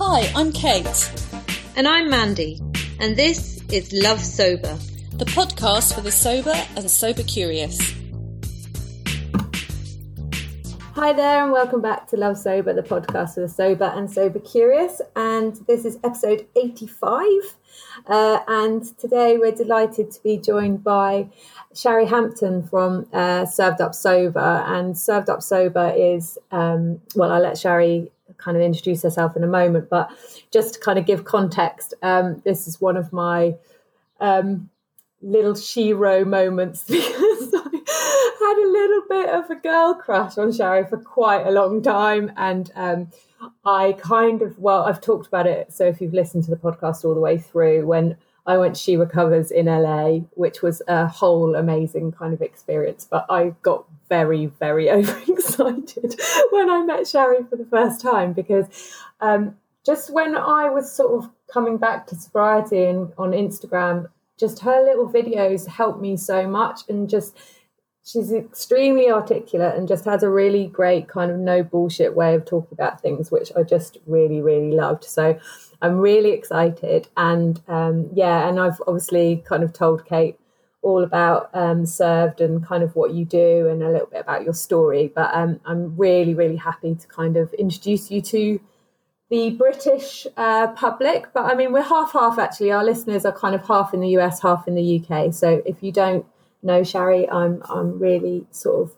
Hi, I'm Kate. And I'm Mandy. And this is Love Sober, the podcast for the sober and sober curious. Hi there, and welcome back to Love Sober, the podcast for the sober and sober curious. And this is episode 85. Uh, and today we're delighted to be joined by Shari Hampton from uh, Served Up Sober. And Served Up Sober is, um, well, I'll let Shari kind of introduce herself in a moment, but just to kind of give context, um, this is one of my um, little shero moments because I had a little bit of a girl crush on Shari for quite a long time, and um, I kind of well, I've talked about it. So if you've listened to the podcast all the way through, when I went She Recovers in LA, which was a whole amazing kind of experience. But I got very, very overexcited when I met Shari for the first time because um, just when I was sort of coming back to sobriety and on Instagram, just her little videos helped me so much and just she's extremely articulate and just has a really great kind of no bullshit way of talking about things which i just really really loved. So i'm really excited. And um, yeah and i've obviously kind of told kate all about um, served and kind of what you do and a little bit about your story. But um, i'm really really happy to kind of introduce you to the british uh, public. But i mean we're half half actually. Our listeners are kind of half in the us half in the uk so if you don't know Shari, I'm I'm really sort of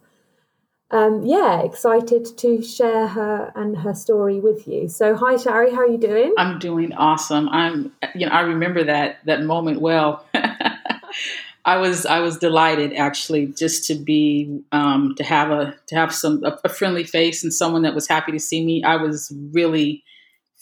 um, yeah excited to share her and her story with you. So hi Shari, how are you doing? I'm doing awesome. I'm you know I remember that that moment well. I was I was delighted actually just to be um, to have a to have some a, a friendly face and someone that was happy to see me. I was really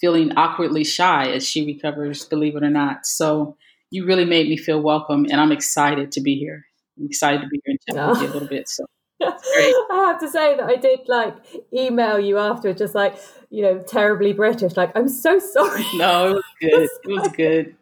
feeling awkwardly shy as she recovers, believe it or not. So you really made me feel welcome, and I'm excited to be here. I'm excited to be here and chat with you a little bit. So I have to say that I did like email you after, just like you know, terribly British. Like, I'm so sorry. No, it was good. it was good.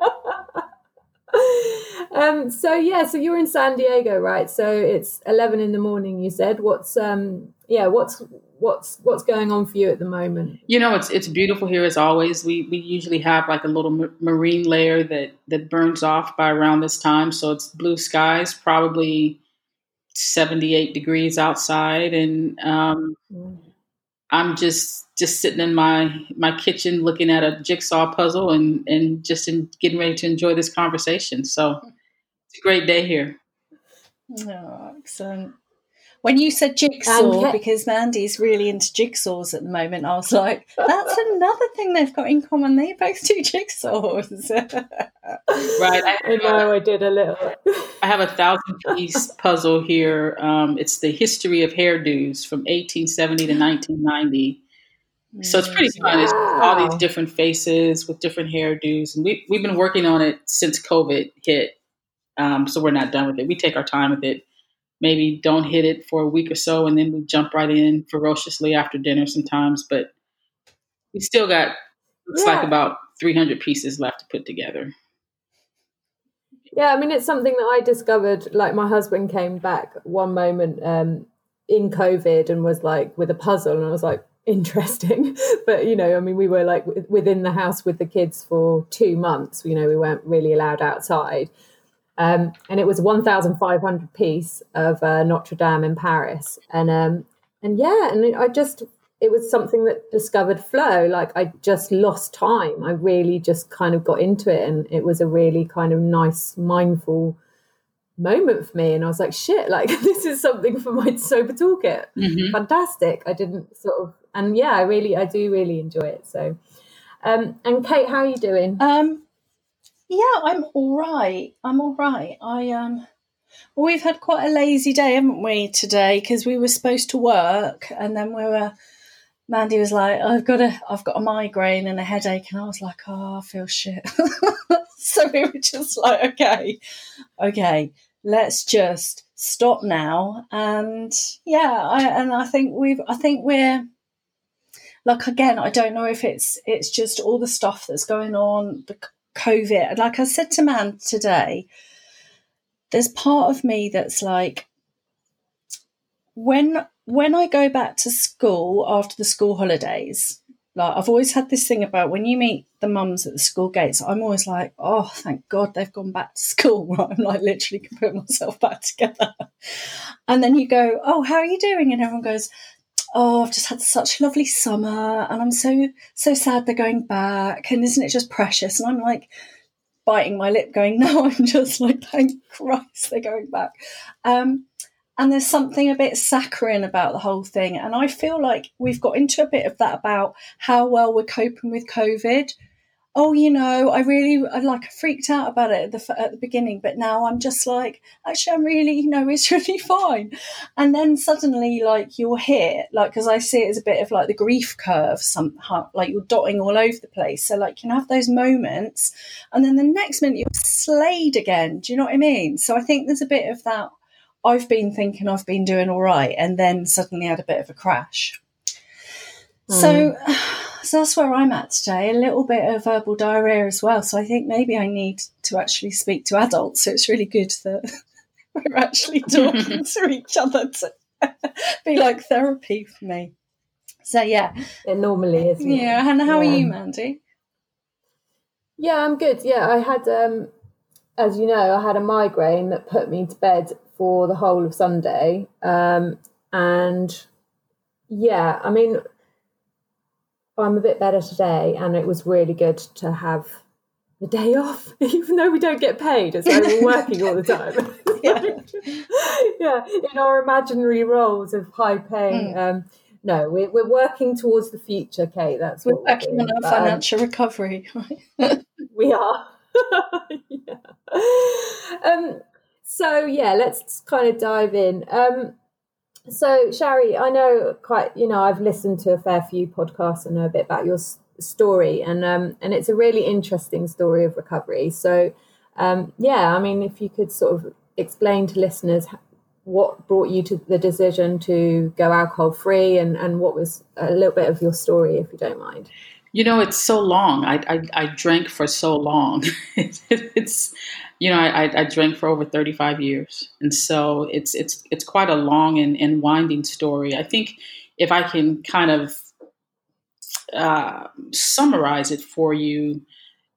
um. So yeah. So you're in San Diego, right? So it's 11 in the morning. You said. What's um. Yeah. What's what's what's going on for you at the moment? You know, it's it's beautiful here as always. We we usually have like a little marine layer that that burns off by around this time, so it's blue skies, probably 78 degrees outside, and um, mm. I'm just just sitting in my my kitchen looking at a jigsaw puzzle and and just in, getting ready to enjoy this conversation. So it's a great day here. Oh, excellent. When you said jigsaw, um, because Mandy's really into jigsaws at the moment, I was like, that's another thing they've got in common. They both do jigsaws. right. I, I know I did a little. I have a thousand piece puzzle here. Um, it's the history of hairdos from 1870 to 1990. So it's pretty fun. Wow. It's all these different faces with different hairdos. And we, we've been working on it since COVID hit. Um, so we're not done with it. We take our time with it maybe don't hit it for a week or so and then we jump right in ferociously after dinner sometimes but we still got looks yeah. like about 300 pieces left to put together. Yeah i mean it's something that i discovered like my husband came back one moment um, in covid and was like with a puzzle and i was like interesting. But you know i mean we were like within the house with the kids for two months you know we weren't really allowed outside um, and it was 1,500 piece of uh, Notre Dame in Paris. And um, and yeah, and I just it was something that discovered flow. Like I just lost time. I really just kind of got into it, and it was a really kind of nice, mindful moment for me. And I was like, shit, like this is something for my sober toolkit. Mm-hmm. Fantastic. I didn't sort of, and yeah, I really, I do really enjoy it. So, um, and Kate, how are you doing? Um, yeah, I'm all right. I'm all right. I um well, we've had quite a lazy day, haven't we, today? Because we were supposed to work, and then we were. Mandy was like, "I've got a, I've got a migraine and a headache," and I was like, "Oh, I feel shit." so we were just like, "Okay, okay, let's just stop now." And yeah, I, and I think we've, I think we're like again, I don't know if it's it's just all the stuff that's going on, COVID, like I said to Man today, there's part of me that's like, when when I go back to school after the school holidays, Like I've always had this thing about when you meet the mums at the school gates, I'm always like, oh, thank God they've gone back to school. I'm like literally can put myself back together. And then you go, oh, how are you doing? And everyone goes, oh, I've just had such a lovely summer, and I'm so so sad they're going back. And isn't it just precious? And I'm like biting my lip, going, no, I'm just like, thank Christ they're going back. Um, and there's something a bit saccharine about the whole thing. And I feel like we've got into a bit of that about how well we're coping with COVID. Oh, you know, I really, I like, I freaked out about it at the, at the beginning, but now I'm just like, actually, I'm really, you know, it's really fine. And then suddenly, like, you're here, like, because I see it as a bit of like the grief curve, somehow, like you're dotting all over the place. So, like, you can have those moments, and then the next minute you're slayed again. Do you know what I mean? So, I think there's a bit of that I've been thinking I've been doing all right, and then suddenly had a bit of a crash. Mm. So, so that's where I'm at today. A little bit of verbal diarrhea as well. So I think maybe I need to actually speak to adults. So it's really good that we're actually talking to each other to be like therapy for me. So yeah, it normally is. Yeah, and how yeah. are you, Mandy? Yeah, I'm good. Yeah, I had, um, as you know, I had a migraine that put me to bed for the whole of Sunday. Um, and yeah, I mean, I'm a bit better today, and it was really good to have the day off, even though we don't get paid. It's like we're working all the time. yeah. yeah, in our imaginary roles of high paying. Mm. Um, no, we're, we're working towards the future, Kate. That's we're working on our but, um, financial um, recovery. we are. yeah. Um, so yeah, let's kind of dive in. Um, so Shari, I know quite. You know, I've listened to a fair few podcasts and know a bit about your story, and um, and it's a really interesting story of recovery. So um, yeah, I mean, if you could sort of explain to listeners what brought you to the decision to go alcohol free, and and what was a little bit of your story, if you don't mind. You know, it's so long. I I, I drank for so long. it's you know, I, I drank for over 35 years, and so it's it's it's quite a long and, and winding story. I think if I can kind of uh, summarize it for you,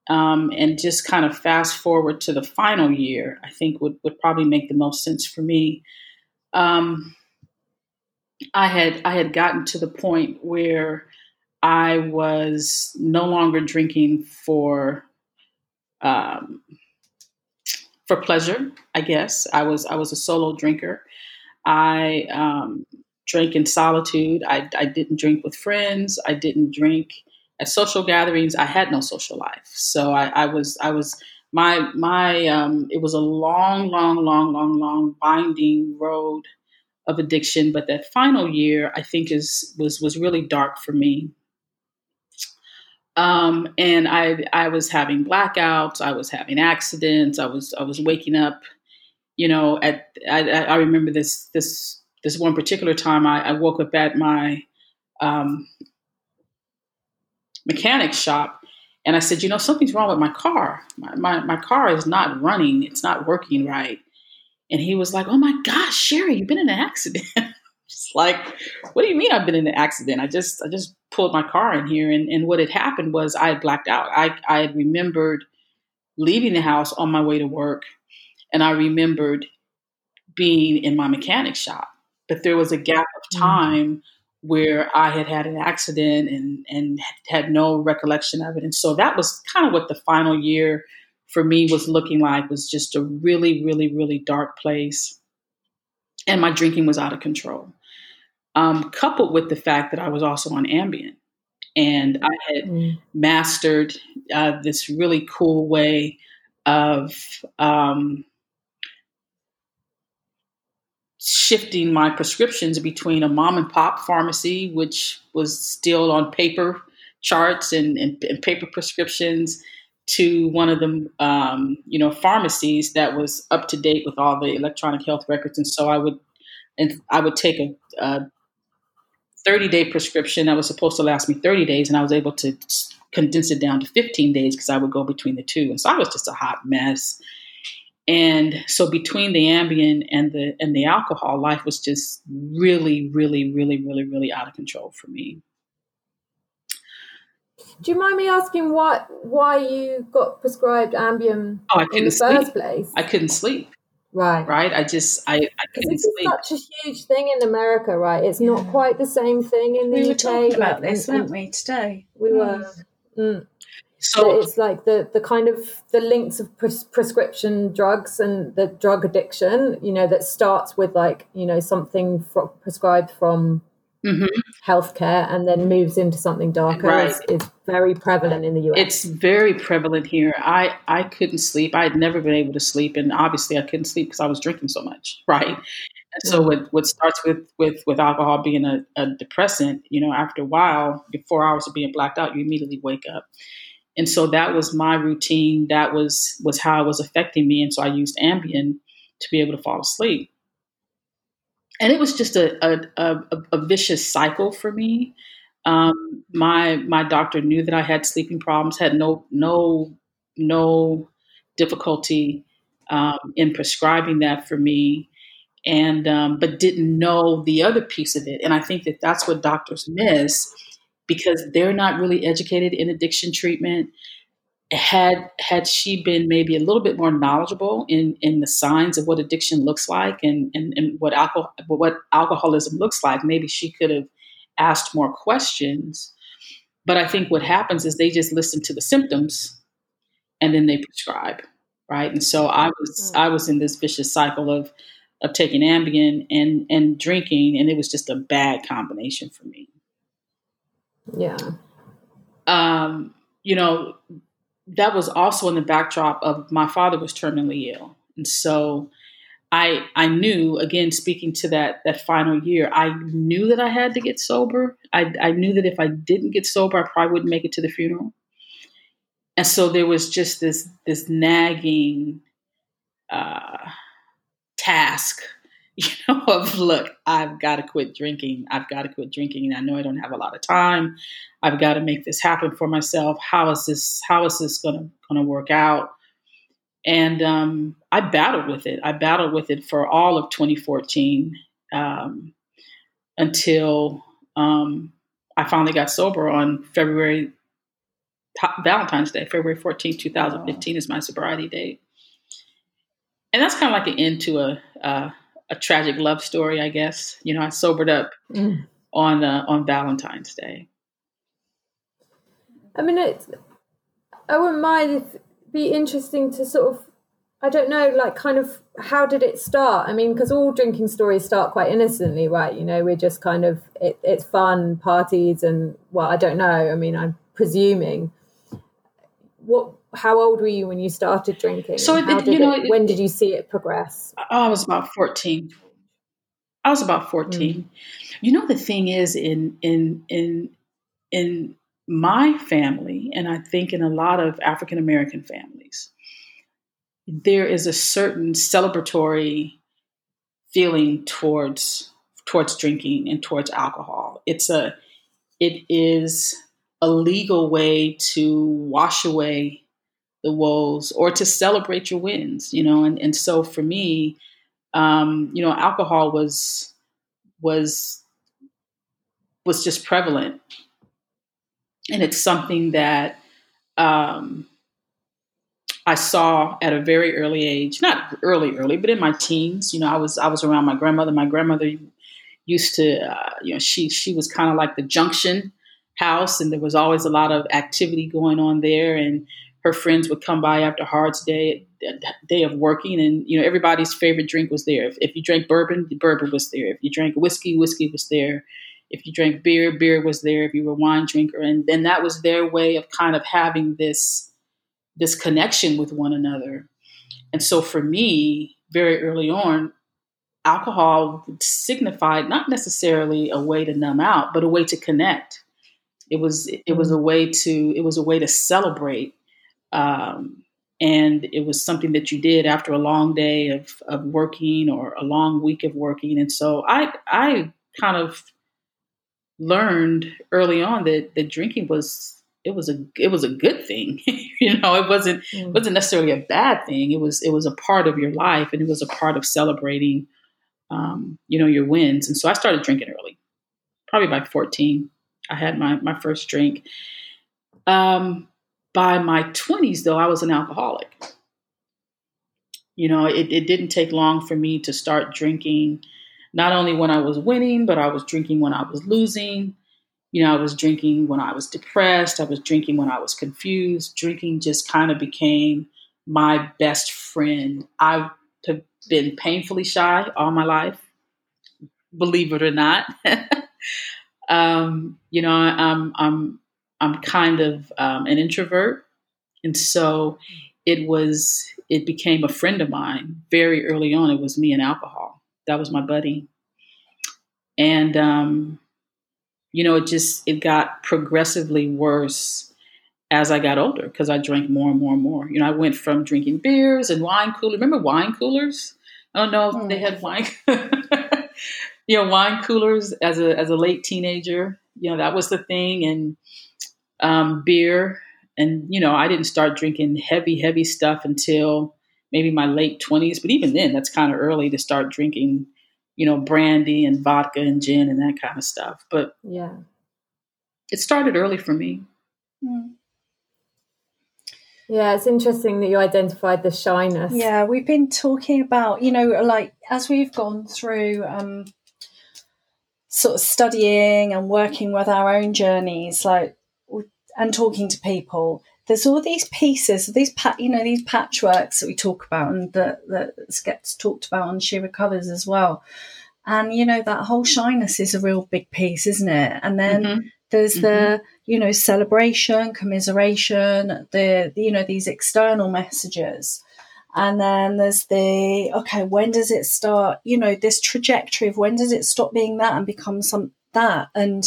um, and just kind of fast forward to the final year, I think would would probably make the most sense for me. Um, I had I had gotten to the point where I was no longer drinking for um, for pleasure, I guess. I was I was a solo drinker. I um, drank in solitude. I, I didn't drink with friends. I didn't drink at social gatherings. I had no social life. So I, I was I was my my um, it was a long, long, long, long, long binding road of addiction. But that final year, I think is was was really dark for me. Um, and I I was having blackouts, I was having accidents, I was I was waking up, you know, at I, I remember this this this one particular time I, I woke up at my um, mechanic shop and I said, you know, something's wrong with my car. My, my, my car is not running. It's not working right. And he was like, oh my gosh, Shari, you've been in an accident. Just like, what do you mean I've been in an accident? I just I just pulled my car in here and, and what had happened was I had blacked out. I, I had remembered leaving the house on my way to work and I remembered being in my mechanic shop. But there was a gap of mm. time mm where I had had an accident and, and had no recollection of it. And so that was kind of what the final year for me was looking like was just a really, really, really dark place. And my drinking was out of control um, coupled with the fact that I was also on Ambien. And I had mm. mastered uh, this really cool way of um, shifting my prescriptions between a mom and pop pharmacy, which was still on paper charts and, and, and paper prescriptions, to one of the um, you know pharmacies that was up to date with all the electronic health records. And so I would and I would take a, a 30 day prescription that was supposed to last me 30 days, and I was able to condense it down to 15 days because I would go between the two. And so I was just a hot mess. And so between the Ambien and the and the alcohol, life was just really, really, really, really, really out of control for me. Do you mind me asking what why you got prescribed Ambien oh, in the sleep. first place? I couldn't sleep. Right. Right. I just I, I couldn't this sleep. is such a huge thing in America, right? It's not quite the same thing in the we UK. were talking about this, and- weren't we, today? We were. Mm. So That it's like the the kind of the links of pres- prescription drugs and the drug addiction. You know, that starts with like you know something fro- prescribed from mhm. healthcare and then moves into something darker. Right. Is, is very prevalent in the US. it's very prevalent here. I I couldn't sleep. I had never been able to sleep, and obviously I couldn't sleep because I was drinking so much. Right. And so what what starts with with with alcohol being a, a depressant, you know, after a while, four hours of being blacked out, you immediately wake up. And so that was my routine. That was was how it was affecting me. And so I used Ambien to be able to fall asleep. And it was just a a, a, a vicious cycle for me. Um, my my doctor knew that I had sleeping problems. Had no no no difficulty um, in prescribing that for me, and um, but didn't know the other piece of it. And I think that that's what doctors miss because they're not really educated in addiction treatment. Had had she been maybe a little bit more knowledgeable in in the signs of what addiction looks like and and, and what alcohol what alcoholism looks like, maybe she could have asked more questions. But I think what happens is they just listen to the symptoms and then they prescribe, right? And so I was I was in this vicious cycle of of taking Ambien and and drinking, and it was just a bad combination for me. yeah. Um, you know, that was also in the backdrop of my father was terminally ill, and so I I knew again speaking to that that final year, I knew that I had to get sober. I I knew that if I didn't get sober, I probably wouldn't make it to the funeral. And so there was just this this nagging uh, task, you know, of look, I've got to quit drinking. I've got to quit drinking, and I know I don't have a lot of time. I've got to make this happen for myself. How is this? How is this gonna gonna work out? And um, I battled with it. I battled with it for all of 2014 um, until um, I finally got sober on February Valentine's Day, February 14, 2015 is my sobriety date. And that's kind of like an end to a, a a tragic love story, I guess. You know, I sobered up Mm. on uh, on Valentine's Day. I mean, it's, I wouldn't mind if it'd be interesting to sort of, I don't know, like kind of how did it start? I mean, because all drinking stories start quite innocently, right? You know, we're just kind of, it, it's fun, parties, and well, I don't know. I mean, I'm presuming. What? How old were you when you started drinking? So it- how it- did you know, it- when did you see it progress? I was about 14. I was about 14. Mm. You know the thing is in in in in my family and I think in a lot of African American families there is a certain celebratory feeling towards towards drinking and towards alcohol. It's a it is a legal way to wash away the woes or to celebrate your wins, you know, and, and so for me, um, you know, alcohol was was was just prevalent, and it's something that um, I saw at a very early age. Not early, early, but in my teens. You know, I was I was around my grandmother. My grandmother used to, uh, you know, she she was kind of like the junction house, and there was always a lot of activity going on there, and her friends would come by after hard day day of working, and you know everybody's favorite drink was there. If, if you drank bourbon, the bourbon was there. If you drank whiskey, whiskey was there. If you drank beer, beer was there. If you were a wine drinker, and then that was their way of kind of having this this connection with one another. And so for me, very early on, alcohol signified not necessarily a way to numb out, but a way to connect. It was it was a way to it was a way to celebrate um, and it was something that you did after a long day of, of working or a long week of working. And so i i kind of learned early on that that drinking was it was a it was a good thing. You know it wasn't Mm. wasn't necessarily a bad thing. It was it was a part of your life and it was a part of celebrating um, you know your wins. And so i started drinking early probably by 14 i had my my first drink. Um, by my 20s, though, I was an alcoholic. You know, it, it didn't take long for me to start drinking, not only when I was winning, but I was drinking when I was losing. You know, I was drinking when I was depressed. I was drinking when I was confused. Drinking just kind of became my best friend. I've been painfully shy all my life, believe it or not. um, you know, I'm I'm I'm kind of um, an introvert, and so it was it became a friend of mine very early on. It was me and alcohol. That was my buddy, and um, you know, it just it got progressively worse as I got older because I drank more and more and more. You know, I went from drinking beers and wine coolers. Remember wine coolers? I don't know if they had wine, you know, wine coolers as a as a late teenager. You know, that was the thing, and um, beer. And you know, I didn't start drinking heavy, heavy stuff until maybe my late twenties. But even then, that's kind of early to start drinking. You know, brandy and vodka and gin and that kind of stuff. But yeah, it started early for me. Mm. Yeah, it's interesting that you identified the shyness. Yeah, we've been talking about, you know, like as we've gone through um, sort of studying and working with our own journeys, like, and talking to people, there's all these pieces, these pat, you know, these patchworks that we talk about and that, that gets talked about on She Recovers as well. And, you know, that whole shyness is a real big piece, isn't it? And then mm-hmm. there's mm-hmm. the, you know, celebration, commiseration, the, you know, these external messages. And then there's the, okay, when does it start, you know, this trajectory of when does it stop being that and become some that? And,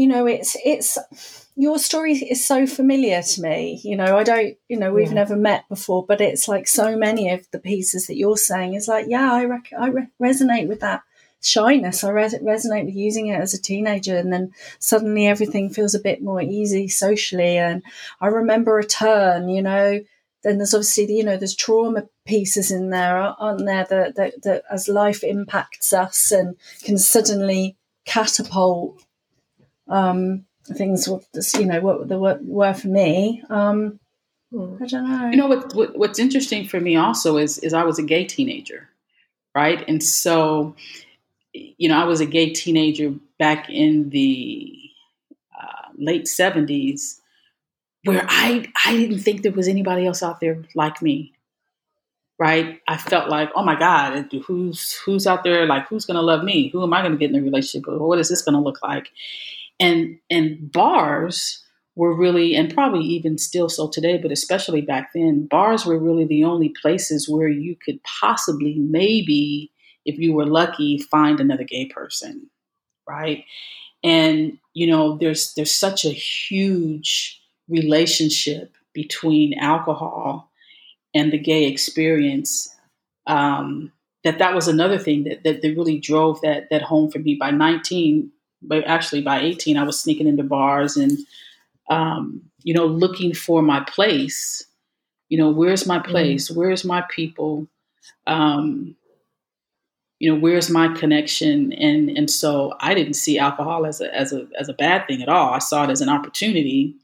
you know, it's, it's, your story is so familiar to me. You know, I don't, you know, we've yeah. never met before, but it's like so many of the pieces that you're saying is like, yeah, I, rec- I re- resonate with that shyness. I res- resonate with using it as a teenager, and then suddenly everything feels a bit more easy socially. And I remember a turn, you know. Then there's obviously, the, you know, there's trauma pieces in there, aren't there? That, that, that as life impacts us and can suddenly catapult um, things, you know, what the were, were for me. Um, I don't know. You know what, what, What's interesting for me also is is I was a gay teenager, right? And so you know, I was a gay teenager back in the uh, late 70s where I, I didn't think there was anybody else out there like me. Right. I felt like, oh my God, who's, who's out there? Like, who's going to love me? Who am I going to get in a relationship with? What is this going to look like? And, and bars were really, and probably even still so today, but especially back then, bars were really the only places where you could possibly maybe if you were lucky, find another gay person, right? And you know, there's there's such a huge relationship between alcohol and the gay experience um, that that was another thing that, that, that really drove that that home for me. By 19, but actually by 18, I was sneaking into bars and um, you know looking for my place. You know, where's my mm-hmm. place? Mm. Where's my people? Um, you know where's my connection and and so i didn't see alcohol as a as a as a bad thing at all i saw it as an opportunity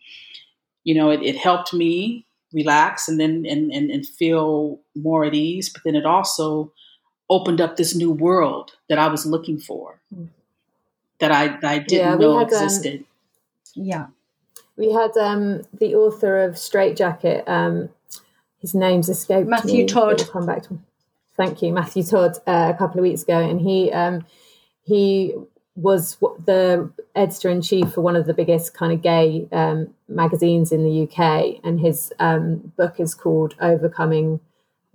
you know it, it helped me relax and then and, and and feel more at ease but then it also opened up this new world that i was looking for that i that i didn't yeah, know had, um, existed. Um, yeah. We had um the author of Straight Jacket um his name's escaped matthew me. todd. come back to him. Thank you, Matthew Todd, uh, a couple of weeks ago, and he um, he was the editor in chief for one of the biggest kind of gay um, magazines in the UK, and his um, book is called Overcoming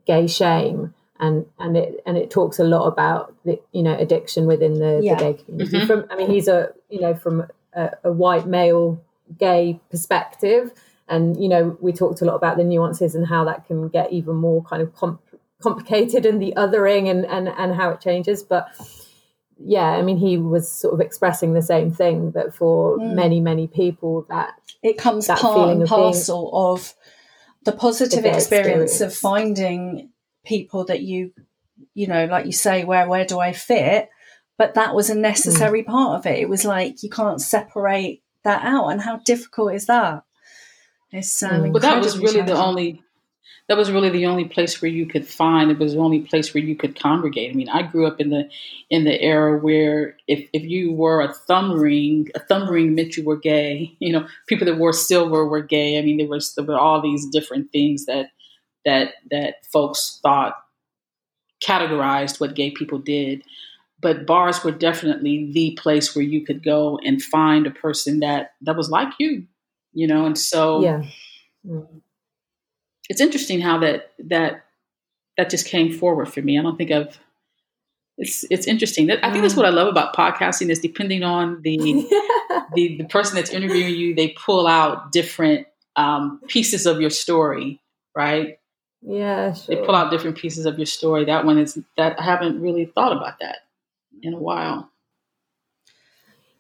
Gay Shame, and and it and it talks a lot about the you know addiction within the, yeah. the gay community. Mm-hmm. From I mean, he's a you know from a, a white male gay perspective and you know we talked a lot about the nuances and how that can get even more kind of comp- complicated and the othering and, and, and how it changes. But yeah, I mean, he was sort of expressing the same thing that for mm. many, many people that it comes that part and parcel of, of the positive experience, experience of finding people that you, you know, like you say, where where do I fit? But that was a necessary mm. part of it. It was like you can't separate that out, and how difficult is that? It's um, but that was really the only that was really the only place where you could find it was the only place where you could congregate. I mean, I grew up in the in the era where if, if you wore a thumb ring, a thumb ring meant you were gay. You know, people that wore silver were gay. I mean, there was there were all these different things that that that folks thought categorized what gay people did. But bars were definitely the place where you could go and find a person that that was like you, you know. And so, yeah. Mm-hmm it's interesting how that that that just came forward for me. I don't think I've. It's it's interesting. I think that's what I love about podcasting is depending on the the the person that's interviewing you, they pull out different um, pieces of your story, right? Yeah, sure. They pull out different pieces of your story. That one is that I haven't really thought about that in a while.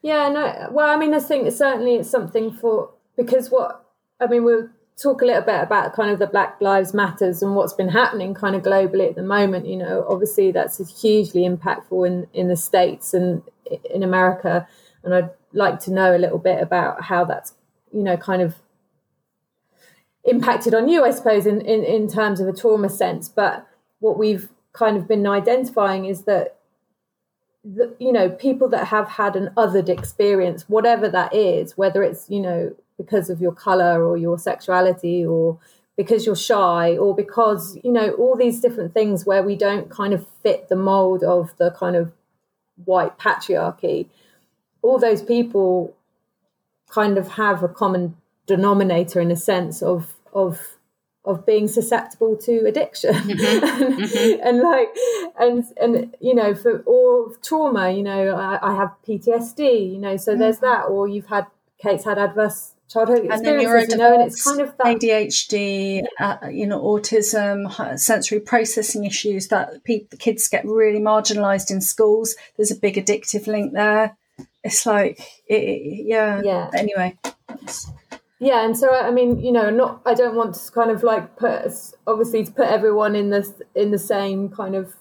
Yeah, no. Well, I mean, I think certainly it's something for because what I mean, we'll talk a little bit about kind of the Black Lives Matters and what's been happening kind of globally at the moment. You know, obviously that's hugely impactful in in the states and in America, and I'd like to know a little bit about how that's you know kind of impacted on you, I suppose, in in, in terms of a trauma sense. But what we've kind of been identifying is that the, you know people that have had an othered experience whatever that is whether it's you know because of your color or your sexuality or because you're shy or because you know all these different things where we don't kind of fit the mold of the kind of white patriarchy all those people kind of have a common denominator in a sense of of of being susceptible to addiction mm-hmm. and, mm-hmm. and, like and and you know for or trauma you know I, I have PTSD you know so mm-hmm. there's that or you've had Kate's had adverse childhood experiences, you know, and it's kind of that ADHD, uh, you know, autism, sensory processing issues that people, kids get really marginalised in schools. There's a big addictive link there. It's like, it, yeah, yeah. Anyway. Yeah, and so I mean, you know, not I don't want to kind of like put obviously to put everyone in this in the same kind of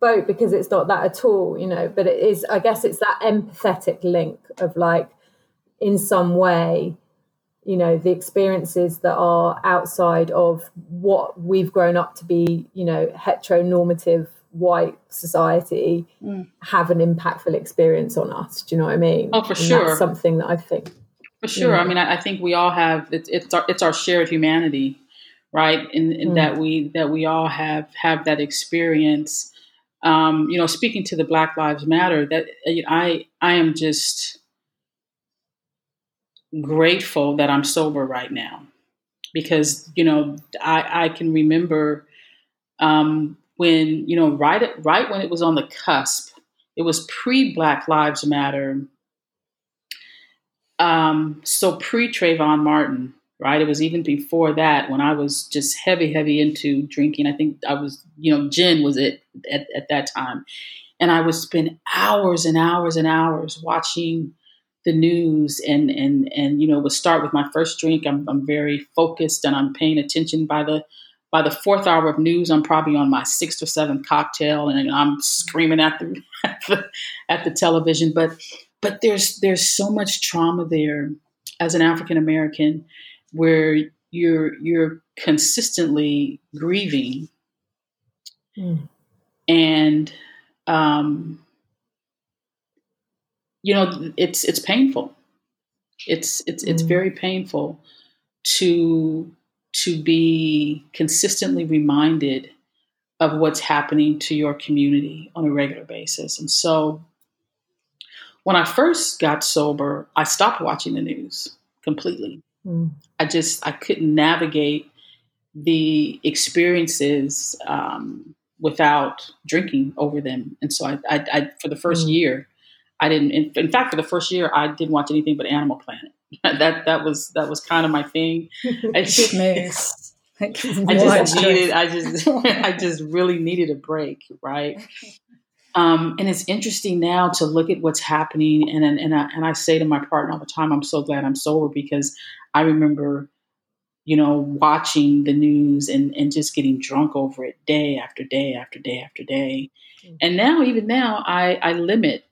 boat because it's not that at all, you know. But it is, I guess, it's that empathetic link of like, in some way, you know the experiences that are outside of what we've grown up to be you know heteronormative white society mm. have an impactful experience on us do you know what i mean oh for and sure something that i think for sure i mean I, I, think we all have it's, it's our it's our shared humanity right in, in mm. that we that we all have have that experience um, you know speaking to the black lives matter that i i am just grateful that I'm sober right now because you know I, I can remember um, when you know right right when it was on the cusp. It was pre Black Lives Matter, um, so pre Trayvon Martin. Right, it was even before that when I was just heavy, heavy into drinking. I think I was, you know, gin was it at, at that time, and I would spend hours and hours and hours watching the news and and and you know would start with my first drink I'm, I'm very focused and i'm paying attention by the by the fourth hour of news i'm probably on my sixth or seventh cocktail and i'm screaming at the at the, at the television but but there's there's so much trauma there as an african american where you're you're consistently grieving mm. and um you know, it's it's painful. It's it's it's mm. very painful to to be consistently reminded of what's happening to your community on a regular basis. And so when I first got sober, I stopped watching the news completely. Mm. I just I couldn't navigate the experiences um, without drinking over them, and so I, I, I for the first mm. year I didn't. In, in, fact, for the first year, I didn't watch anything but Animal Planet. that that was that was kind of my thing. I just, I just needed. I just I just really needed a break, right? Um, and it's interesting now to look at what's happening, and and and I, and I say to my partner all the time, "I'm so glad I'm sober," because I remember, you know, watching the news and and just getting drunk over it day after day after day after day. Mm-hmm. And now, even now, I I limit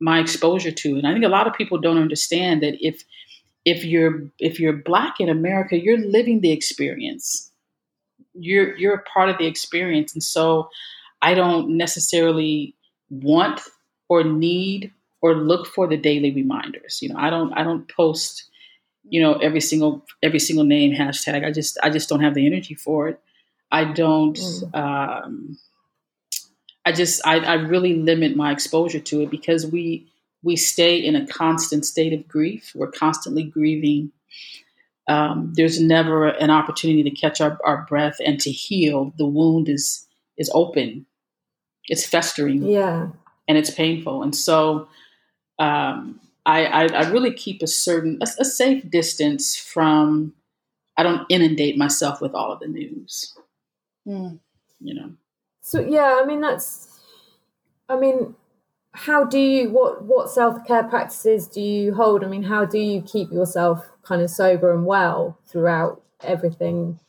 my exposure to it. And I think a lot of people don't understand that if if you're if you're black in America, you're living the experience. You're you're a part of the experience, and so I don't necessarily want or need or look for the daily reminders. You know, I don't I don't post, you know, every single every single name hashtag. I just I just don't have the energy for it. I don't. Mm. Um, I just I, I really limit my exposure to it because we we stay in a constant state of grief. We're constantly grieving. Um, there's never an opportunity to catch our, our breath and to heal. The wound is is open. It's festering. Yeah. And it's painful. And so um, I, I, I, really keep a certain, a, a, safe distance from, I don't inundate myself with all of the news. Mm. You know? So, yeah, I mean, that's, I mean, how do you, what, what self care practices do you hold? I mean, how do you keep yourself kind of sober and well throughout everything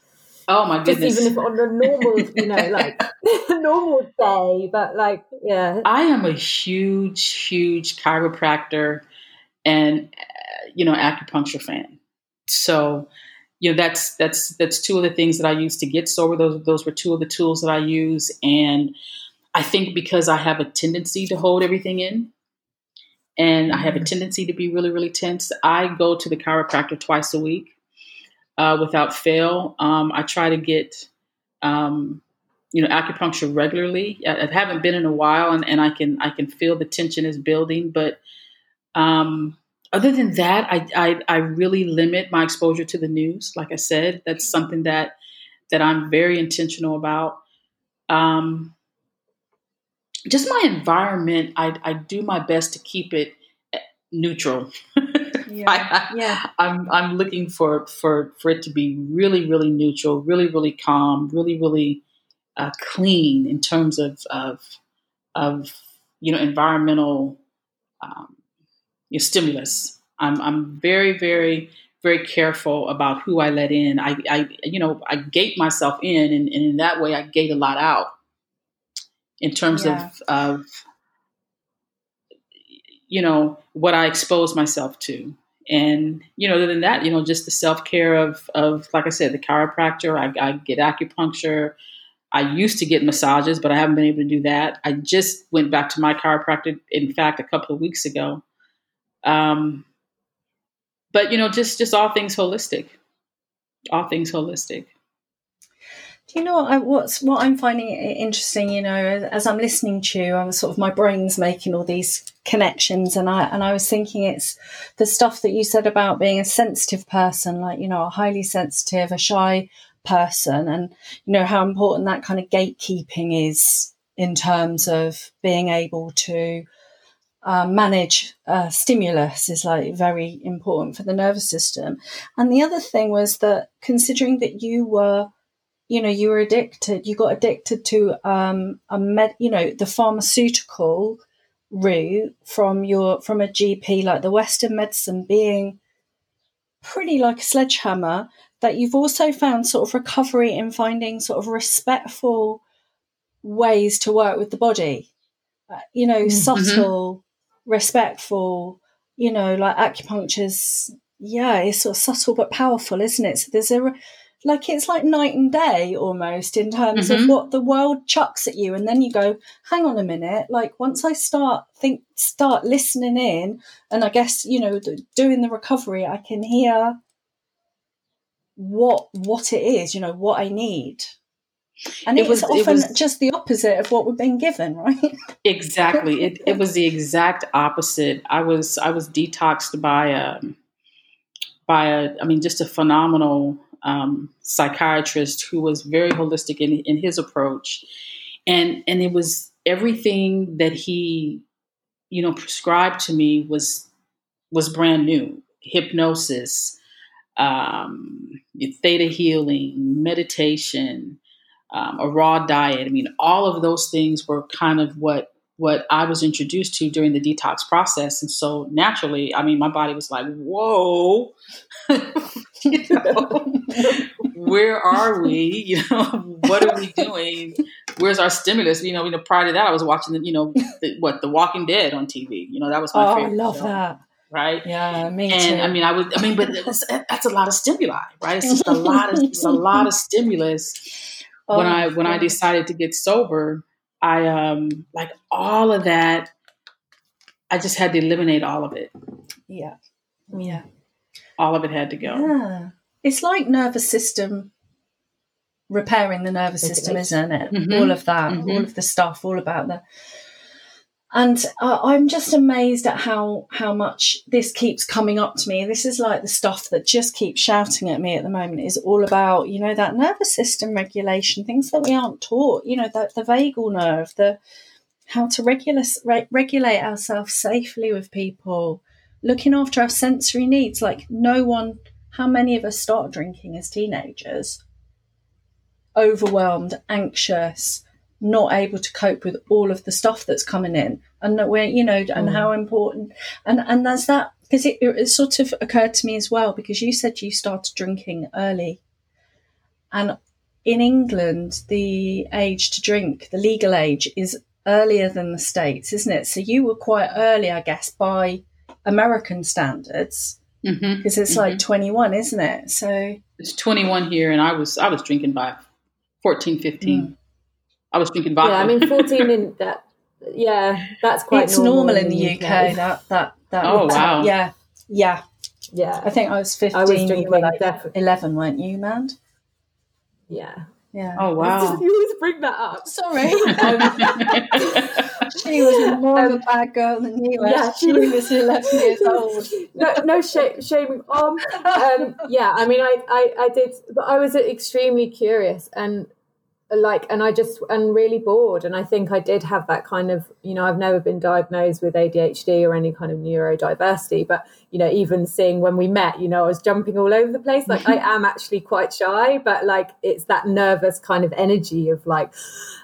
Oh my goodness! Just even if on a normal, you know, like normal day, but like, yeah. I am a huge, huge chiropractor and uh, you know acupuncture fan. So, you know, that's that's that's two of the things that I use to get sober. Those those were two of the tools that I use, and I think because I have a tendency to hold everything in, and I have a mm-hmm. tendency to be really, really tense, I go to the chiropractor twice a week uh, without fail. Um, I try to get, um, you know, acupuncture regularly. I, I, haven't been in a while, and, and I can I can feel the tension is building. But um, other than that, I, I, I really limit my exposure to the news. Like I said, that's something that that I'm very intentional about. Um, just my environment, I, I do my best to keep it eh, neutral. Yeah. I, yeah. I'm I'm looking for for for it to be really really neutral, really really calm, really really uh, clean in terms of of of you know environmental um, you know, stimulus. I'm I'm very very very careful about who I let in. I, I you know I gate myself in, and, and in that way I gate a lot out in terms yeah. of of you know what I expose myself to. And you know, other than that, you know, just the self care of of like I said, the chiropractor. I, I, get acupuncture. I used to get massages, but I haven't been able to do that. I just went back to my chiropractor, in fact, a couple of weeks ago. Um, but you know, just just all things holistic, all things holistic. Do you know what I, what's what I'm finding interesting? You know, as I'm listening to you, I was sort of my brain's making all these connections, and I and I was thinking it's the stuff that you said about being a sensitive person, like you know, a highly sensitive, a shy person, and you know how important that kind of gatekeeping is in terms of being able to uh, manage uh, stimulus is like very important for the nervous system. And the other thing was that considering that you were you know you were addicted you got addicted to um a med you know the pharmaceutical route from your from a gp like the western medicine being pretty like a sledgehammer that you've also found sort of recovery in finding sort of respectful ways to work with the body uh, you know mm-hmm. subtle respectful you know like acupuncture's yeah it's sort of subtle but powerful isn't it so there's a like it's like night and day almost in terms mm-hmm. of what the world chucks at you and then you go hang on a minute like once i start think start listening in and i guess you know doing the recovery i can hear what what it is you know what i need. And it, was often it was, just the opposite of what we've been given right? Exactly. It, it was the exact opposite. I was i was detoxed by a by a i mean just a phenomenal um, psychiatrist who was very holistic in, in his approach, and and it was everything that he, you know, prescribed to me was was brand new. Hypnosis, um, theta healing, meditation, um, a raw diet. I mean, all of those things were kind of what what I was introduced to during the detox process. And so naturally, I mean, my body was like, whoa, you know, where are we? You know, what are we doing? Where's our stimulus? You know, you know, prior to that, I was watching the, you know, the, what, The Walking Dead on TV. You know, that was my oh, favorite. I love show. that. Right? Yeah, me and, too. I mean, I would, I mean, but that's a lot of stimuli, right? It's just a lot of, it's a lot of stimulus. Oh, when I when I decided to get sober, I um like all of that. I just had to eliminate all of it. Yeah, yeah. All of it had to go. Yeah, it's like nervous system repairing the nervous system, isn't it? Mm-hmm. All of that, mm-hmm. all of the stuff, all about the. And uh, I'm just amazed at how how much this keeps coming up to me. This is like the stuff that just keeps shouting at me at the moment. Is all about you know that nervous system regulation, things that we aren't taught. You know the the vagal nerve, the how to re- regulate ourselves safely with people, looking after our sensory needs. Like no one, how many of us start drinking as teenagers? overwhelmed, anxious, not able to cope with all of the stuff that's coming in, and that we're, you know, and mm. how important, and and there's that because it, it sort of occurred to me as well because you said you started drinking early, and in England the age to drink, the legal age, is earlier than the states, isn't it? So you were quite early, I guess, by American standards because mm-hmm. it's mm-hmm. like 21 isn't it so it's 21 here and i was i was drinking by 14, 15. Mm. I was drinking vodka. Yeah, I mean, 14 in that, yeah, that's quite It's normal, normal in, the UK. UK. That, that, that. Oh, wow. Yeah, yeah. Yeah. I think I was 15. I was drinking you were like def- 11, weren't you, man? Yeah. Yeah. Oh wow! You always bring that up. Sorry. Um, she was more um, of a bad girl than you. Yeah, she, she was eleven years old. No, no sh- shaming. Um, um, yeah. I mean, I, I, I did, but I was extremely curious, and like and i just and really bored. And i think i did have that kind of you know i've never been diagnosed with adhd or any kind of neurodiversity but you know even seeing when we met you know i was jumping all over the place. Like i am actually quite shy but like it's that nervous kind of energy of like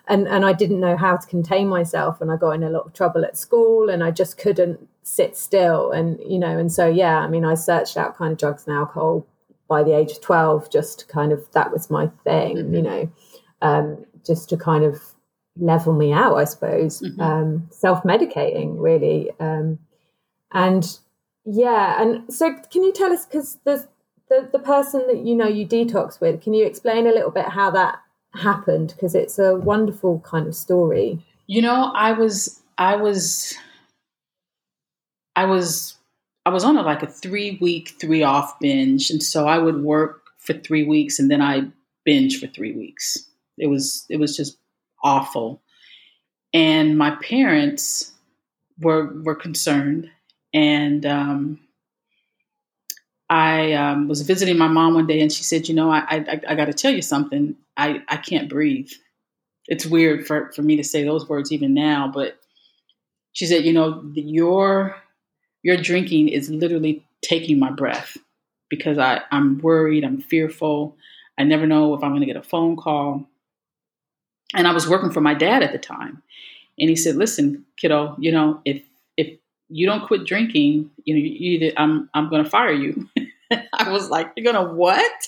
and and i didn't know how to contain myself and i got in a lot of trouble at school and i just couldn't sit still. And you know and so yeah i mean i searched out kind of drugs and alcohol by the age of 12 just kind of that was my thing mm-hmm. you know um, just to kind of level me out, I suppose. Mm-hmm. Um, Self medicating, really. Um, and yeah, and so can you tell us, because the, the, the person that you know you detox with, can you explain a little bit how that happened? Because it's a wonderful kind of story. You know, I was, I was, I was, I was on a, like a three week, three off binge. And so I would work for three weeks and then I binge for three weeks. It was it was just awful. And my parents were were concerned, and um, I um, was visiting my mom one day, and she said, "You know, I I, I got to tell you something. I I can't breathe. It's weird for for me to say those words even now, but." She said, "You know, your your drinking is literally taking my breath because I, I'm worried, I'm fearful. I never know if I'm going to get a phone call. And I was working for my dad at the time. And he said, listen, kiddo, you know, if, if you don't quit drinking, you know, you either, I'm, I'm to fire you. I was like, you're to what?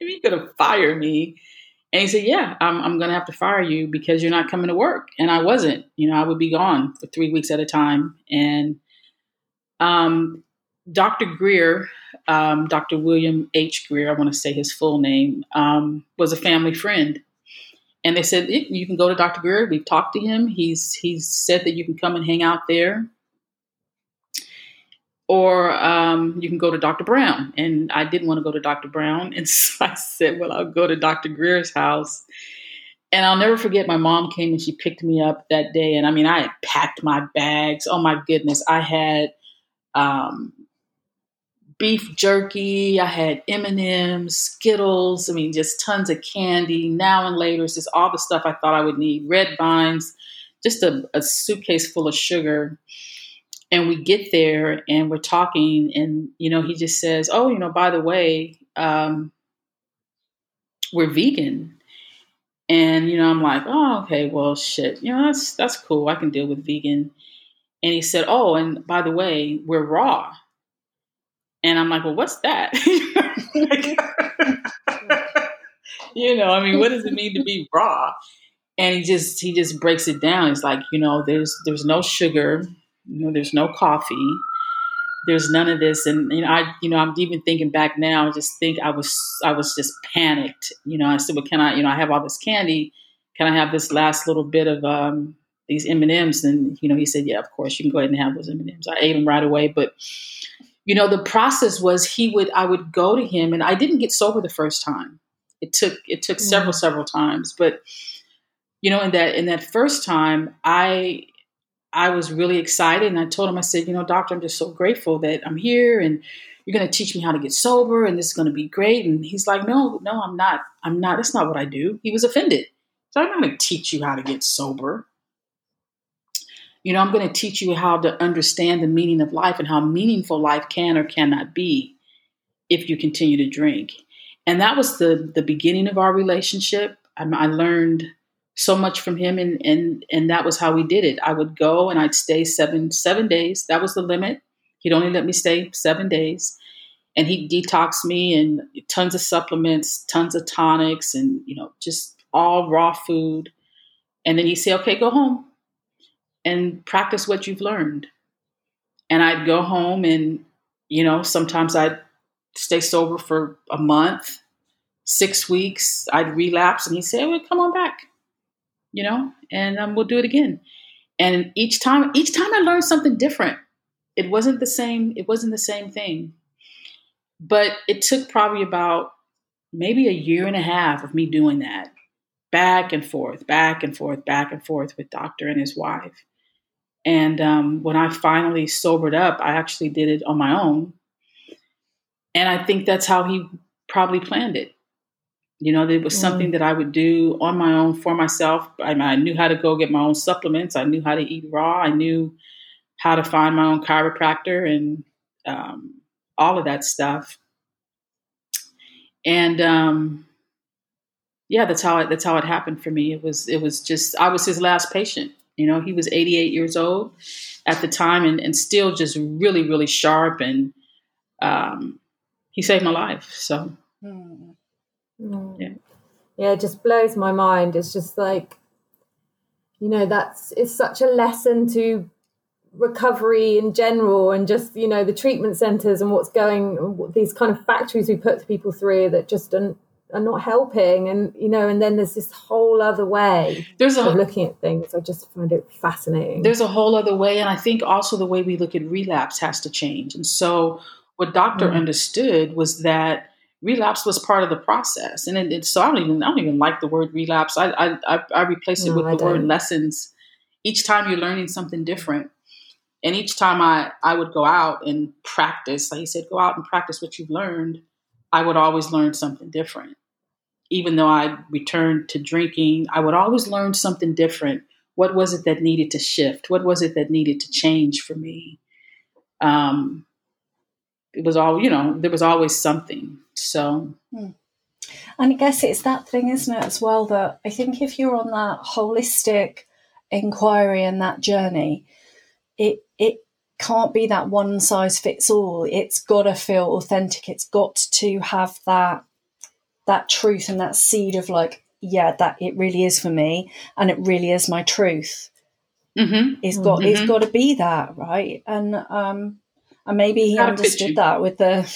You're to fire me. And he said, yeah, I'm, I'm going to have to fire you because you're not coming to work. And I wasn't, you know, I would be gone for three weeks at a time. And, um, Dr. Greer, um, Dr. William H. Greer, I want to say his full name, um, was a family friend. And they said you can go to Dr. Greer. We've talked to him. He's he's said that you can come and hang out there, or um, you can go to Dr. Brown. And I didn't want to go to Dr. Brown, and so I said, well, I'll go to Dr. Greer's house. And I'll never forget my mom came and she picked me up that day. And I mean, I had packed my bags. Oh my goodness, I had um, beef jerky. I had M and M's, Skittles. I mean, just tons of candy. Now and later, it's just all the stuff I thought I would need. Red vines, just a, a suitcase full of sugar. And we get there and we're talking, and you know, he just says, "Oh, you know, by the way, um, we're vegan." And you know, I'm like, "Oh, okay, well, shit, you know, that's that's cool. I can deal with vegan." And he said, "Oh, and by the way, we're raw." And I'm like, well, what's that? you know, I mean, what does it mean to be raw? And he just he just breaks it down. It's like, you know, there's there's no sugar, you know, there's no coffee. there's none of this. And, you know, I, you know, I'm even thinking back now, I just think I was, I was just panicked. You know, I said, well, can I, you know, I have all this candy. Can I have this last little bit of, um, these M&Ms? And, you know, he said, yeah, of course you can go ahead and have those M&Ms. I ate them right away. But, you know, the process was he would, I would go to him and I didn't get sober the first time. It took, it took mm. several, several times, but, you know, in that, in that first time, I, I was really excited and I told him, I said, you know, doctor, I'm just so grateful that I'm here and you're going to teach me how to get sober and this is going to be great. And he's like, no, no, I'm not. I'm not. That's not what I do. He was offended. So I'm not going to teach you how to get sober. You know, I'm going to teach you how to understand the meaning of life and how meaningful life can or cannot be if you continue to drink. And that was the the beginning of our relationship. I, I learned so much from him and and and that was how we did it. I would go and I'd stay seven seven days. That was the limit. He'd only let me stay seven days. And he'd detox me and tons of supplements, tons of tonics, and you know, just all raw food. And then he'd say, Okay, go home and practice what you've learned. And I'd go home and, you know, sometimes I'd stay sober for a month, six weeks, I'd relapse and he'd say, Well, come on back you know, and um, we'll do it again. And each time, each time I learned something different. It wasn't the same. It wasn't the same thing. But it took probably about maybe a year and a half of me doing that, back and forth, back and forth, back and forth with Doctor and his wife. And um, when I finally sobered up, I actually did it on my own. And I think that's how he probably planned it. You know, it was something mm. that I would do on my own for myself. I, I, knew how to go get my own supplements. I knew how to eat raw. I knew how to find my own chiropractor and um, all of that stuff. And um, yeah, that's how it, that's how it happened for me. It was it was just I was his last patient. You know, he was 88 years old at the time and, and still just really really sharp and um, he saved my life. So. Mm. Yeah. Yeah, it just blows my mind. It's just like, you know, that's it's such a lesson to recovery in general and just, you know, the treatment centers and what's going, these kind of factories we put people through that just are, are not helping. And, you know, and then there's this whole other way there's a, of looking at things. I just find it fascinating. There's a whole other way. And I think also the way we look at relapse has to change. And so what doctor mm. understood was that relapse was part of the process. And it, it, so I don't even I don't even like the word relapse. I I, I replace it no, with I the don't. word lessons. Each time you're learning something different. And each time I, I would go out and practice, like he said, go out and practice what you've learned, I would always learn something different. Even though I returned to drinking, I would always learn something different. What was it that needed to shift? What was it that needed to change for me? Um, it was all, you know, there was always something. So. Hmm. And I guess it's that thing, isn't it, as well, that I think if you're on that holistic inquiry and that journey, it it can't be that one size fits all. It's got to feel authentic. It's got to have that that truth and that seed of like, yeah, that it really is for me, and it really is my truth. Mm-hmm. It's got mm-hmm. it's got to be that right, and um, and maybe he understood that with the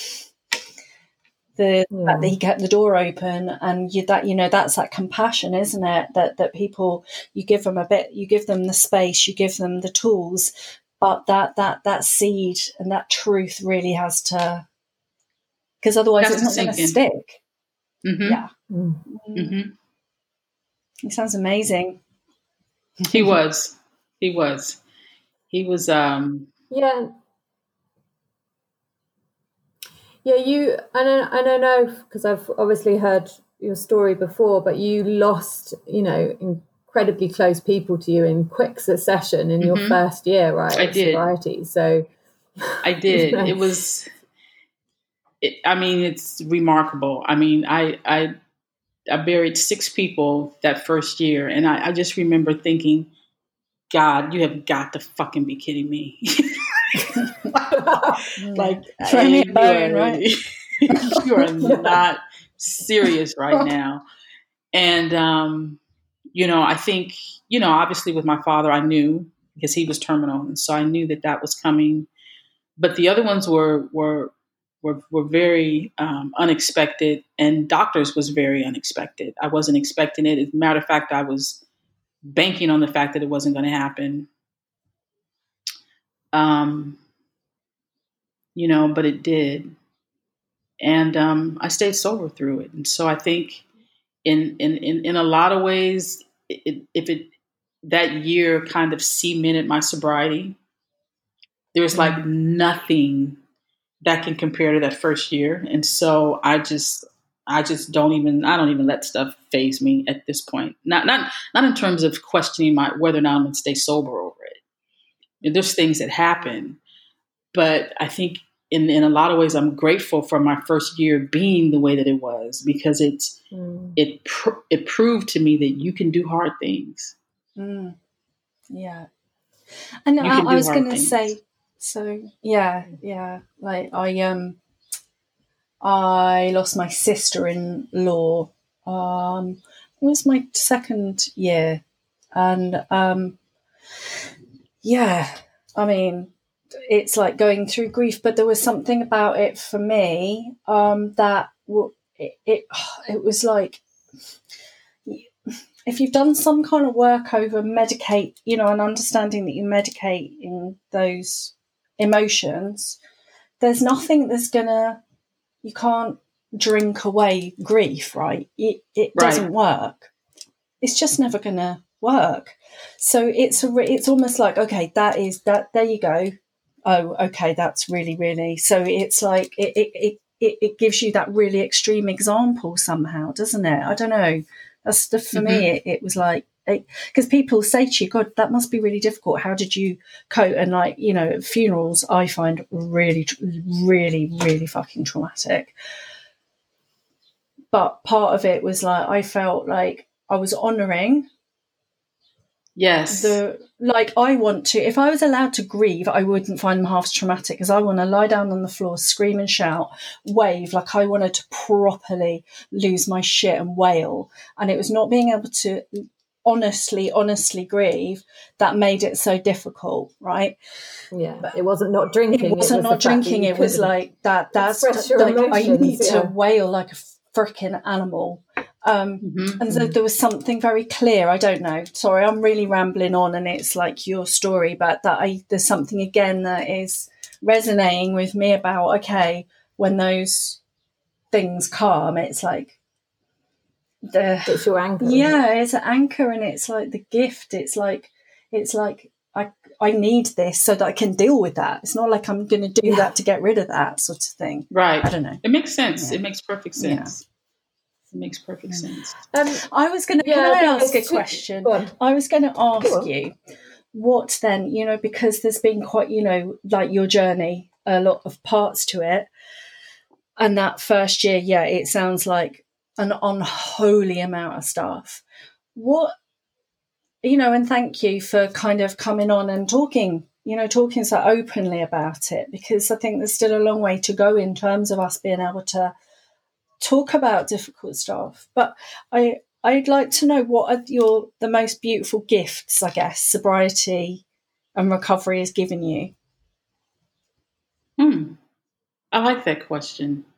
the fact that he kept the door open and you, that you know that's that compassion isn't it that that people you give them a bit you give them the space you give them the tools but that that that seed and that truth really has to because otherwise it's not going to stick mm-hmm. yeah mm-hmm. mm-hmm. he sounds amazing he was he was he was um yeah yeah, you and I, and I know because I've obviously heard your story before, but you lost, you know, incredibly close people to you in quick succession in mm-hmm. your first year, right? I did. Sobriety. So I did. You know. It was. It, I mean, it's remarkable. I mean, I I I buried six people that first year, and I, I just remember thinking, God, you have got to fucking be kidding me. like, try me bone, right? you are not serious right now. And, um, you know, I think, you know, obviously with my father, I knew because he was terminal. And so I knew that that was coming. but the other ones were were were, were very um, unexpected, and doctors was very unexpected. I wasn't expecting it. As a matter of fact, I was banking on the fact that it wasn't going to happen. Um, you know, but it did, and um, I stayed sober through it. And so I think, in in in, in a lot of ways, it, if it that year kind of cemented my sobriety. There was like mm-hmm. nothing that can compare to that first year. And so I just I just don't even I don't even let stuff phase me at this point. Not not not in terms of questioning my whether or not I'm gonna stay sober over it. there's things that happen, but I think in in a lot of ways I'm grateful for my first year being the way that it was because it's mm. it pr- it proved to me that you can do hard things. Mm. Yeah, and I, I was going to say so yeah, yeah. Like I um I lost my sister in law. Um it was my second year. And um yeah, I mean it's like going through grief, but there was something about it for me um that it, it it was like if you've done some kind of work over medicate, you know, and understanding that you medicate in those emotions, there's nothing that's gonna, you can't drink away grief, right? It, it right. doesn't work. It's just never gonna work. So it's a, it's almost like, okay, that is that, there you go. Oh, okay, that's really, really, so it's like, it, it, it it, it, gives you that really extreme example somehow, doesn't it? I don't know. That's the, for mm-hmm. me. It, it, was like because people say to you, God, that must be really difficult. How did you cope? And like, you know, funerals, I find really, really, really fucking traumatic. But part of it was like, I felt like I was honoring. Yes. The like I want to if I was allowed to grieve, I wouldn't find them half as traumatic because I want to lie down on the floor, scream and shout, wave like I wanted to properly lose my shit and wail. And it was not being able to honestly, honestly grieve that made it so difficult, right? Yeah, but it wasn't not drinking. It wasn't it was not drinking. It was like that. That's like, I need yeah. to wail like a freaking animal. Um, mm-hmm. And so there was something very clear. I don't know. Sorry, I'm really rambling on, and it's like your story, but that I there's something again that is resonating with me about okay when those things come, it's like the it's your anchor. Yeah, it's an anchor, and it's like the gift. It's like it's like I I need this so that I can deal with that. It's not like I'm going to do yeah. that to get rid of that sort of thing. Right. I don't know. It makes sense. Yeah. It makes perfect sense. Yeah. It makes perfect sense. Um, I was going to. can I ask a question? I was going to ask you what then. You know, because there's been quite, you know, like your journey, a lot of parts to it, and that first year, yeah, it sounds like an unholy amount of stuff. What, you know, and thank you for kind of coming on and talking, you know, talking so openly about it because I think there's still a long way to go in terms of us being able to talk about difficult stuff. But I, I'd like to know what are your the most beautiful gifts, I guess, sobriety and recovery has given you. Hmm. I like that question.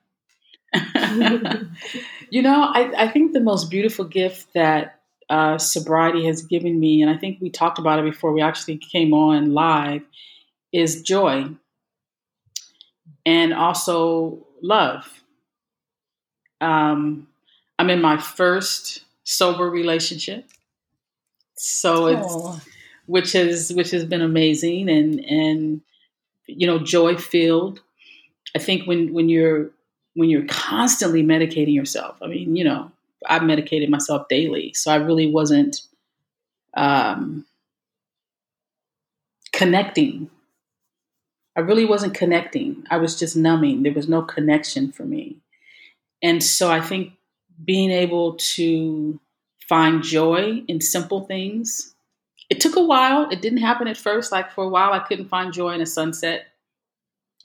you know, I, I, think the most beautiful gift that uh, sobriety has given me, and I think we talked about it before we actually came on live, is joy and also love. Um, I'm in my first sober relationship, so it's Aww. which has which has been amazing and and you know joy filled. I think when when you're when you're constantly medicating yourself. I mean, you know, I medicated myself daily, so I really wasn't um, connecting. I really wasn't connecting. I was just numbing. There was no connection for me. And so I think being able to find joy in simple things. It took a while. It didn't happen at first. Like for a while, I couldn't find joy in a sunset.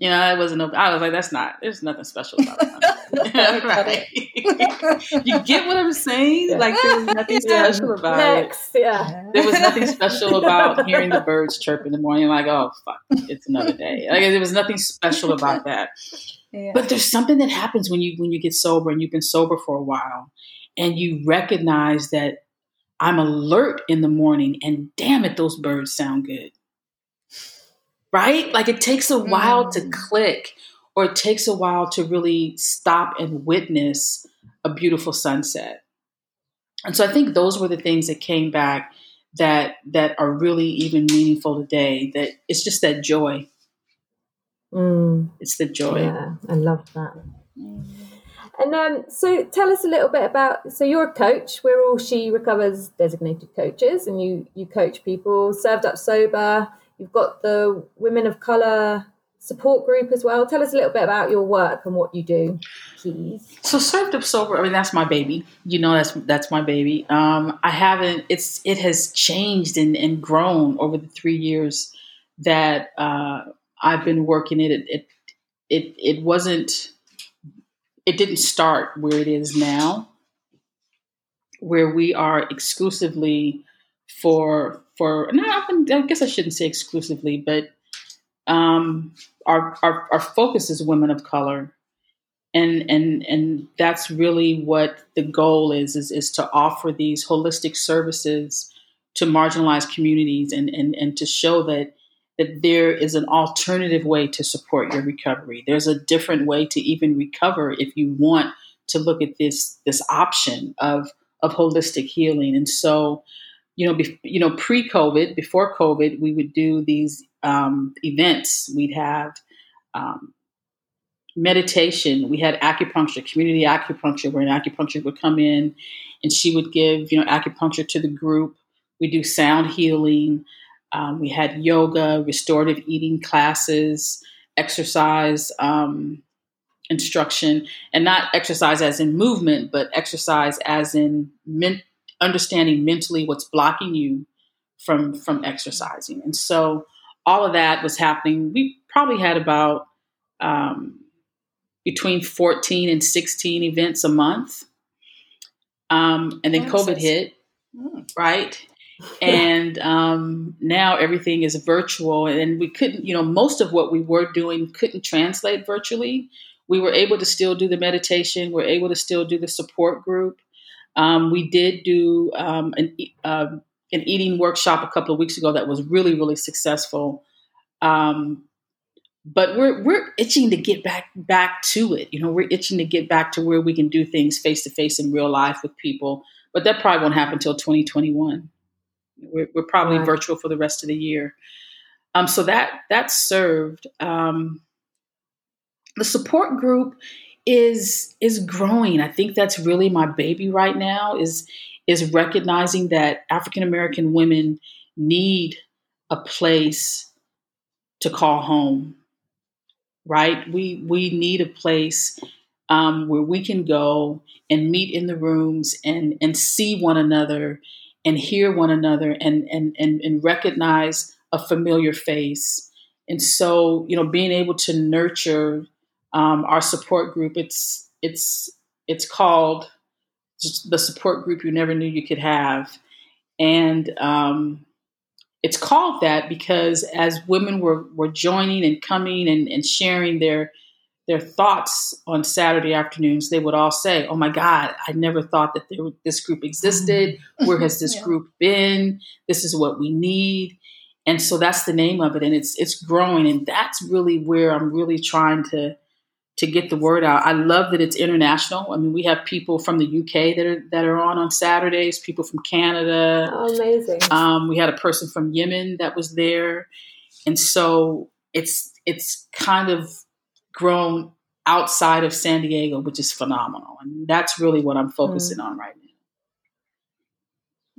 You know, it wasn't. No, I was like, that's not. There's nothing special about that. right. you get what I'm saying? Yeah. Like there was nothing special about Next, it. Yeah. There was nothing special about hearing the birds chirp in the morning. Like, oh fuck, it's another day. Like there was nothing special about that. Yeah. But there's something that happens when you when you get sober and you've been sober for a while, and you recognize that I'm alert in the morning, and damn it, those birds sound good. Right? Like it takes a while mm. to click or it takes a while to really stop and witness a beautiful sunset. And so I think those were the things that came back that that are really even meaningful today. That it's just that joy. Mm. It's the joy. Yeah, I love that. Mm. And um, so tell us a little bit about. So you're a coach. We're all She Recovers designated coaches, and you you coach people. Served up sober. You've got the Women of Color support group as well. Tell us a little bit about your work and what you do, please. So served up sober. I mean, that's my baby. You know, that's that's my baby. Um, I haven't. It's it has changed and, and grown over the three years that uh, I've been working it. It it it, it wasn't. It didn't start where it is now, where we are exclusively for for. No, I guess I shouldn't say exclusively, but um, our, our, our focus is women of color. And, and, and that's really what the goal is, is, is to offer these holistic services to marginalized communities and, and, and to show that, that there is an alternative way to support your recovery. There's a different way to even recover if you want to look at this, this option of, of holistic healing. And so, you know, be, you know, pre-COVID, before COVID, we would do these um, events. We'd have um, meditation. We had acupuncture, community acupuncture, where an acupuncturist would come in and she would give, you know, acupuncture to the group. We do sound healing. Um, we had yoga, restorative eating classes, exercise um, instruction, and not exercise as in movement, but exercise as in men- understanding mentally what's blocking you from from exercising. And so all of that was happening. We probably had about um, between 14 and 16 events a month. Um, and then COVID hit, mm. right? and um, now everything is virtual. And we couldn't, you know, most of what we were doing couldn't translate virtually. We were able to still do the meditation, we're able to still do the support group. Um, we did do um, an, uh, an eating workshop a couple of weeks ago that was really, really successful. Um, but we're we're itching to get back back to it. You know, we're itching to get back to where we can do things face to face in real life with people. But that probably won't happen until 2021. We're, we're probably virtual for the rest of the year. Um, so that that served. Um, the support group is is growing. I think that's really my baby right now. Is is recognizing that African American women need a place to call home, right? We we need a place um, where we can go and meet in the rooms and and see one another and hear one another and and and, and recognize a familiar face. And so, you know, being able to nurture um, our support group, it's it's it's called the support group you never knew you could have. And um, it's called that because as women were, were joining and coming and, and sharing their their thoughts on Saturday afternoons, they would all say, "Oh my God, I never thought that there, this group existed. Where has this yeah. group been? This is what we need." And so that's the name of it, and it's it's growing, and that's really where I'm really trying to to get the word out. I love that it's international. I mean, we have people from the UK that are that are on on Saturdays, people from Canada. Oh, amazing! Um, we had a person from Yemen that was there, and so it's it's kind of grown outside of San Diego, which is phenomenal, and that's really what I'm focusing mm. on right now.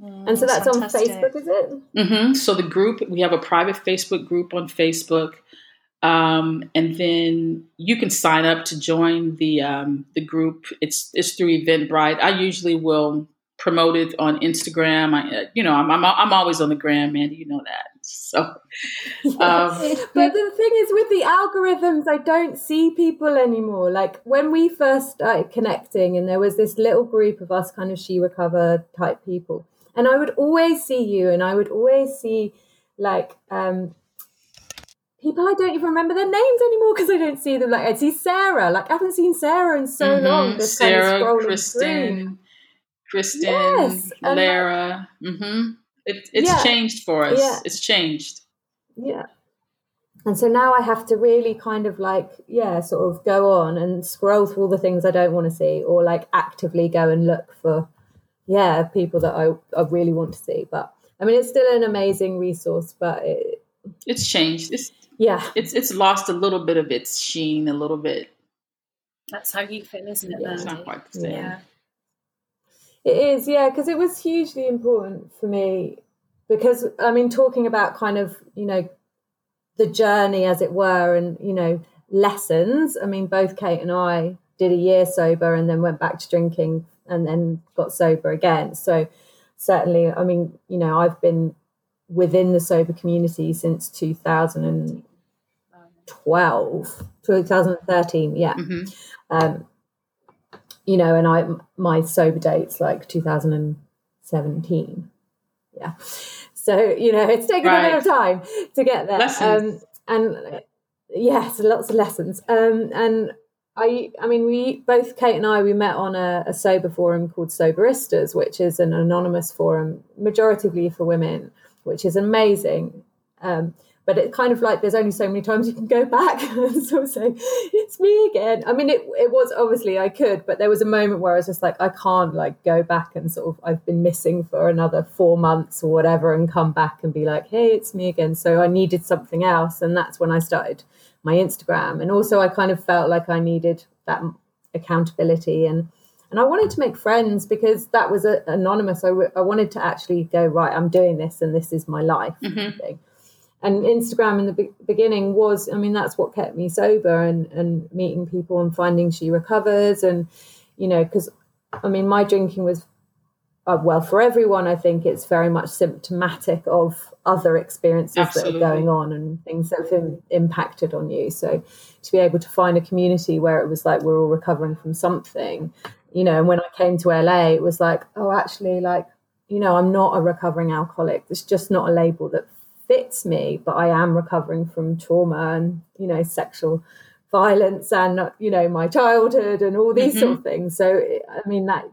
Mm, and so that's fantastic. on Facebook, is it? Mm-hmm. So the group, we have a private Facebook group on Facebook. Um, and then you can sign up to join the um, the group. It's it's through Eventbrite. I usually will promote it on Instagram. I, uh, you know, I'm, I'm I'm always on the gram, Mandy. You know that. so, um, but the thing is, with the algorithms, I don't see people anymore. Like when we first started connecting, and there was this little group of us, kind of she recover type people, and I would always see you, and I would always see like um, people I don't even remember their names anymore because I don't see them. Like I'd see Sarah, like I haven't seen Sarah in so mm-hmm. long. Just Sarah, kind of Kristen, through. Kristen, yes. Lara. Mm-hmm. It, it's yeah. changed for us. Yeah. It's changed. Yeah. And so now I have to really kind of like, yeah, sort of go on and scroll through all the things I don't want to see or like actively go and look for, yeah, people that I, I really want to see. But I mean, it's still an amazing resource, but it, it's changed. It's, yeah. It's, it's lost a little bit of its sheen, a little bit. That's how you feel, isn't it? Yeah. It's not quite the same. Yeah. It is, yeah, because it was hugely important for me. Because I mean, talking about kind of you know the journey, as it were, and you know lessons. I mean, both Kate and I did a year sober and then went back to drinking and then got sober again. So certainly, I mean, you know, I've been within the sober community since 2012, 2013, yeah. Mm-hmm. Um, you know, and I my sober date's like 2017. Yeah. So, you know, it's taken right. a bit of time to get there. Um, and yes, lots of lessons. Um, and I, I mean, we both Kate and I we met on a, a sober forum called Soberistas, which is an anonymous forum, majoritively for women, which is amazing. Um, but it's kind of like there's only so many times you can go back and sort of say it's me again. I mean it, it was obviously i could but there was a moment where i was just like i can't like go back and sort of i've been missing for another four months or whatever and come back and be like hey it's me again. So i needed something else and that's when i started my instagram. And also i kind of felt like i needed that accountability and and I wanted to make friends because that was a, anonymous. I, w- I wanted to actually go right. I'm doing this, and this is my life. Mm-hmm and Instagram in the be- beginning was, I mean, that's what kept me sober and, and meeting people and finding she recovers. And, you know, because I mean, my drinking was, uh, well, for everyone, I think it's very much symptomatic of other experiences Absolutely. that are going on and things that have Im- impacted on you. So to be able to find a community where it was like we're all recovering from something, you know, and when I came to LA, it was like, oh, actually, like, you know, I'm not a recovering alcoholic. It's just not a label that fits me, but I am recovering from trauma and, you know, sexual violence and, you know, my childhood and all these mm-hmm. sort of things. So, I mean, that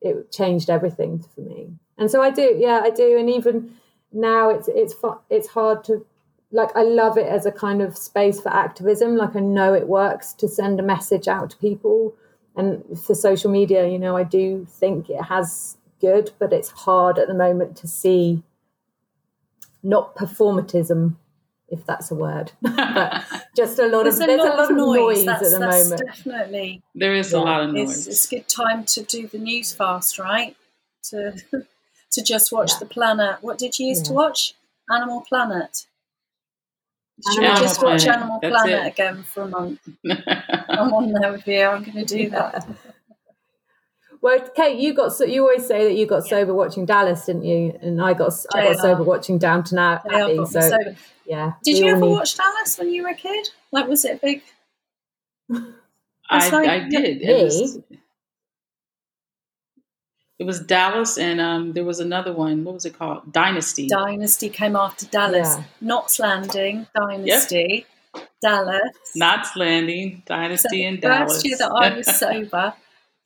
it changed everything for me. And so I do, yeah, I do. And even now it's, it's, it's hard to, like, I love it as a kind of space for activism. Like, I know it works to send a message out to people. And for social media, you know, I do think it has good, but it's hard at the moment to see not performatism, if that's a word, but just a lot there's of a there's lot a lot of noise, at the moment. Definitely, there is yeah. a lot of noise. It's, it's, a good time to do the news fast, right? To to just watch yeah. the planet. What did you used yeah. to watch? Animal Planet. Should we just watch Animal That's Planet it. again for a month? I'm on there with you. I'm going to do that. Well, Kate, you got so you always say that you got yeah. sober watching Dallas, didn't you? And I got I got sober watching Downton Abbey. So sober. yeah. Did you ever need... watch Dallas when you were a kid? Like, was it big? I, like, I did. It was, it was, Dallas, and um, there was another one. What was it called? Dynasty. Dynasty came after Dallas. Yeah. Knots Landing, Dynasty, yep. Dallas. Knots Landing, Dynasty, so and Dallas. Last year that I was sober.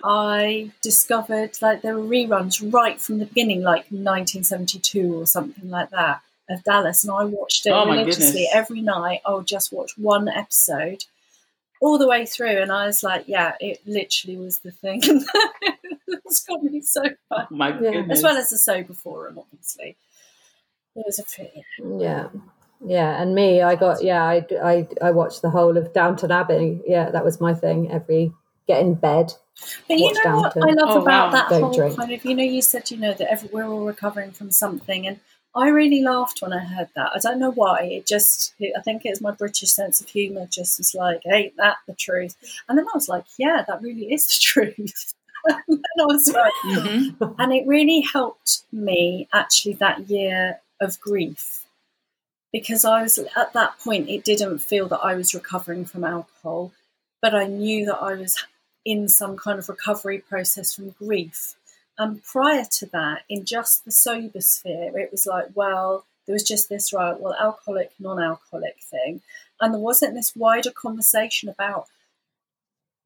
I discovered like there were reruns right from the beginning, like 1972 or something like that, of Dallas, and I watched it oh religiously every night. I would just watch one episode all the way through, and I was like, "Yeah, it literally was the thing that's got me sober." Oh my goodness! As well as the sober forum, obviously. It was a pretty, yeah. Yeah, and me, I got yeah, I, I I watched the whole of Downton Abbey. Yeah, that was my thing. Every get in bed, but you know what I love oh, about wow. that Don't whole drink. kind of, you know, you said, you know, that every, we're all recovering from something. And I really laughed when I heard that. I don't know why. It just, I think it's my British sense of humour just was like, ain't that the truth? And then I was like, yeah, that really is the truth. and I was like, mm-hmm. and it really helped me actually that year of grief because I was at that point, it didn't feel that I was recovering from alcohol, but I knew that I was in some kind of recovery process from grief. And prior to that, in just the sober sphere, it was like, well, there was just this, right, well, alcoholic, non alcoholic thing. And there wasn't this wider conversation about,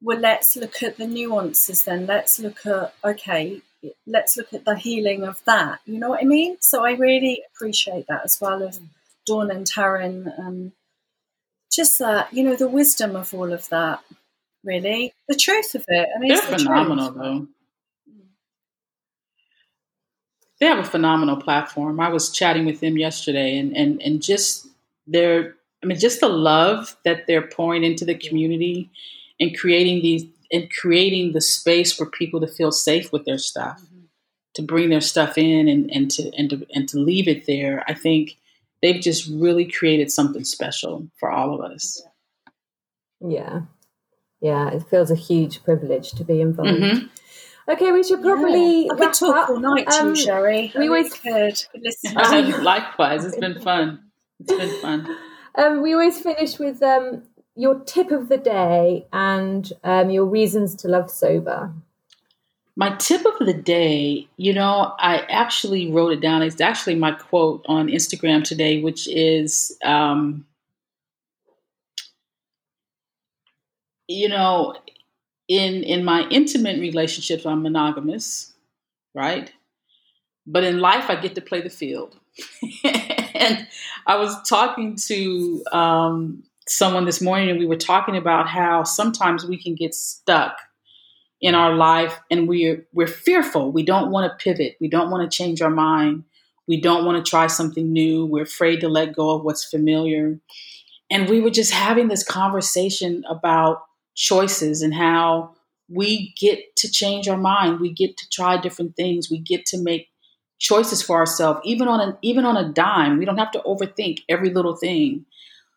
well, let's look at the nuances then. Let's look at, okay, let's look at the healing of that. You know what I mean? So I really appreciate that as well of Dawn and Taryn. Um, just that, you know, the wisdom of all of that, really. The truth of it. I mean, They're the phenomenal, truth. though. They have a phenomenal platform. I was chatting with them yesterday, and, and, and just their, I mean, just the love that they're pouring into the community and creating these and creating the space for people to feel safe with their stuff, mm-hmm. to bring their stuff in and, and to and to and to leave it there. I think they've just really created something special for all of us. Yeah. Yeah, it feels a huge privilege to be involved. Mm-hmm. Okay, we should probably yeah. I could talk up. all night to um, you, Shari. We always could. Likewise, it's been fun. It's been fun. Um, we always finish with um, your tip of the day and um, your reasons to love sober. My tip of the day, you know, I actually wrote it down. It's actually my quote on Instagram today, which is, um, you know, in in my intimate relationships, I'm monogamous, right? But in life, I get to play the field. and I was talking to um, someone this morning, and we were talking about how sometimes we can get stuck in our life and we're we're fearful. We don't want to pivot. We don't want to change our mind. We don't want to try something new. We're afraid to let go of what's familiar. And we were just having this conversation about choices and how we get to change our mind. We get to try different things. We get to make choices for ourselves, even on an even on a dime. We don't have to overthink every little thing.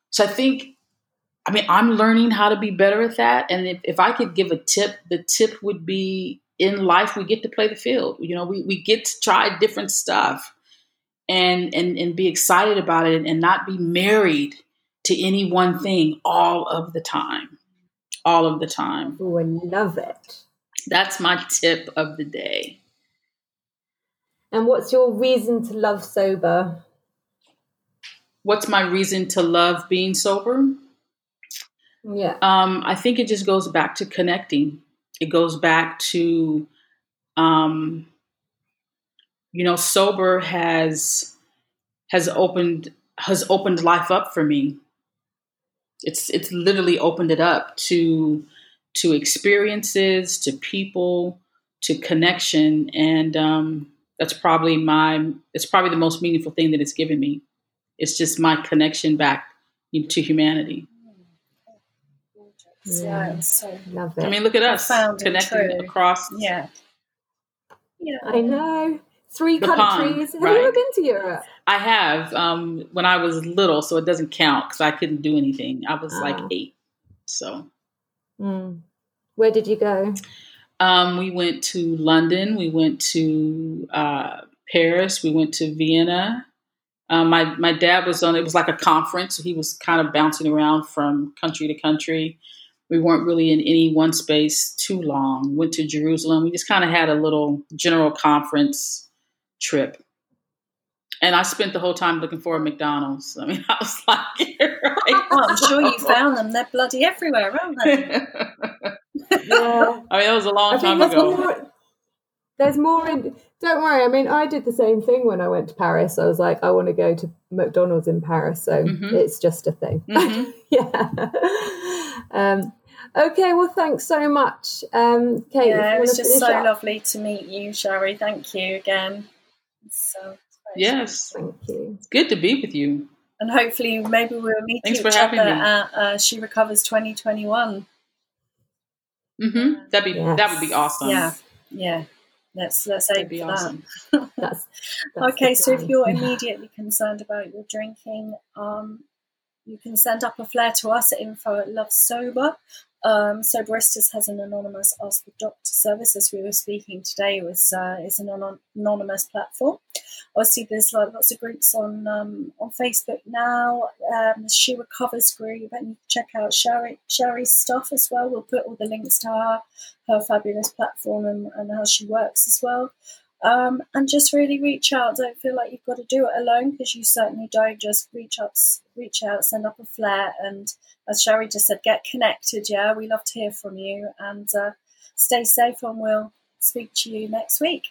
So I think I mean, I'm learning how to be better at that. And if, if I could give a tip, the tip would be in life, we get to play the field. You know, we, we get to try different stuff and, and, and be excited about it and not be married to any one thing all of the time. All of the time. Oh, I love it. That's my tip of the day. And what's your reason to love sober? What's my reason to love being sober? Yeah. Um, I think it just goes back to connecting. It goes back to, um, you know, sober has has opened has opened life up for me. It's it's literally opened it up to to experiences, to people, to connection, and um, that's probably my it's probably the most meaningful thing that it's given me. It's just my connection back to humanity. Yeah, so love it. I mean, look at us connecting across. Yeah, yeah. I know three countries. Pond, have right? you ever been to Europe? I have. Um, when I was little, so it doesn't count because I couldn't do anything. I was ah. like eight. So, mm. where did you go? Um, we went to London. We went to uh, Paris. We went to Vienna. Um, my my dad was on. It was like a conference. So he was kind of bouncing around from country to country we weren't really in any one space too long. Went to Jerusalem. We just kind of had a little general conference trip. And I spent the whole time looking for a McDonald's. I mean, I was like, right. well, I'm sure you found them. They're bloody everywhere, aren't they? yeah. I mean, that was a long time ago. More, there's more in. Don't worry. I mean, I did the same thing when I went to Paris. I was like, I want to go to McDonald's in Paris. So mm-hmm. it's just a thing. Mm-hmm. yeah. Um, Okay, well, thanks so much, um, Kate. Yeah, it was just so up. lovely to meet you, Shari. Thank you again. So, yes, thank you. It's good to be with you. And hopefully, maybe we'll meet Thanks each other at uh, She Recovers 2021. Mm-hmm. That'd be yes. that would be awesome. Yeah, yeah. Let's let's aim for awesome. that. that's, that's okay. So if you're immediately concerned about your drinking, um, you can send up a flare to us at info at Love Sober Um, Soberistas has an anonymous Ask the Doctor service, as we were speaking today, was uh, is an anonymous platform. Obviously, there's lots of groups on um, on Facebook now. Um, she recovers group, and check out Shari, Shari's stuff as well. We'll put all the links to her her fabulous platform and, and how she works as well. Um, and just really reach out. Don't feel like you've got to do it alone because you certainly don't. Just reach out, reach out, send up a flare, and as Shari just said, get connected. Yeah, we love to hear from you, and uh, stay safe. And we'll speak to you next week.